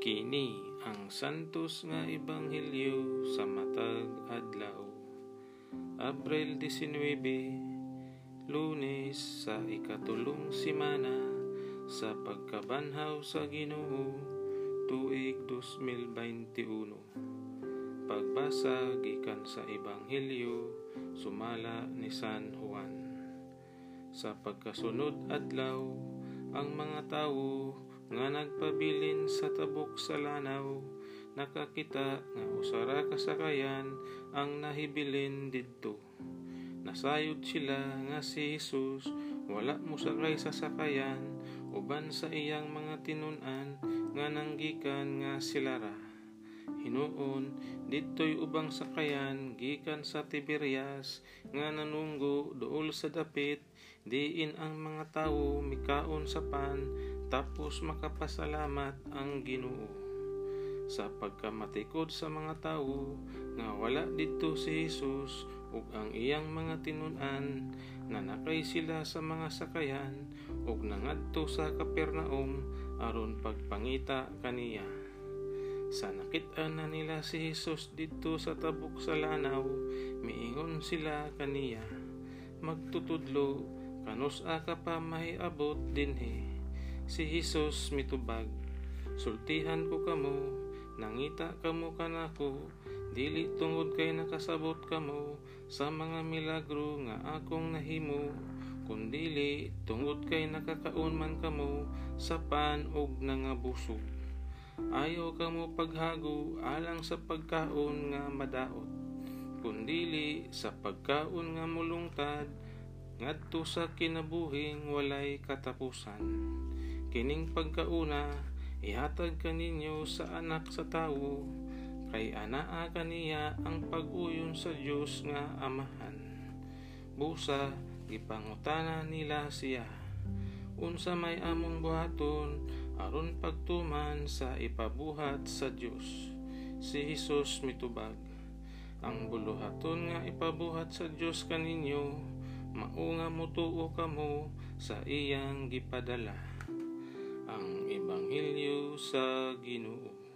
Kini ang santos nga ebanghelyo sa matag adlaw. Abril 19, Lunes sa ikatulong simana sa pagkabanhaw sa Ginoo tuig 2021. Pagbasa gikan sa ebanghelyo sumala ni San Juan. Sa pagkasunod adlaw, ang mga tawo nga nagpabilin sa tabok sa lanaw nakakita nga usara kasakayan ang nahibilin didto. Nasayod sila nga si Jesus wala mo sakay sa sakayan uban sa iyang mga tinunan nga nanggikan nga silara. Hinuon dito'y ubang sakayan gikan sa Tiberias nga nanunggo dool sa dapit diin ang mga tawo mikaon sa pan tapos makapasalamat ang Ginoo. Sa pagkamatikod sa mga tawo nga wala didto si Jesus ug ang iyang mga tinunan nanakay sila sa mga sakayan ug nangadto sa Kapernaum aron pagpangita kaniya. Sa nakit-an na nila si Jesus dito sa tabok sa lanaw miingon sila kaniya magtutudlo kanus ka pa mahiabot dinhi si Jesus mitubag. Sultihan ko kamo, nangita kamo kanako, dili tungod kay nakasabot kamo sa mga milagro nga akong nahimo, kundili tungod kay nakakaon man kamo sa pan og nangabusog. Ayaw kamo paghago alang sa pagkaon nga madaot, kundili sa pagkaon nga mulungtad ngadto sa kinabuhing walay katapusan. Kining pagkauna, ihatag kaninyo sa anak sa tawo, kay anaa kaniya ang pag-uyon sa Dios nga amahan. Busa, gipangutana nila siya. Unsa may among buhaton, aron pagtuman sa ipabuhat sa Dios. Si Jesus mitubag. Ang buluhaton nga ipabuhat sa Dios kaninyo, maunga mutuo kamo sa iyang gipadala ang Ebanghelyo sa Ginoo.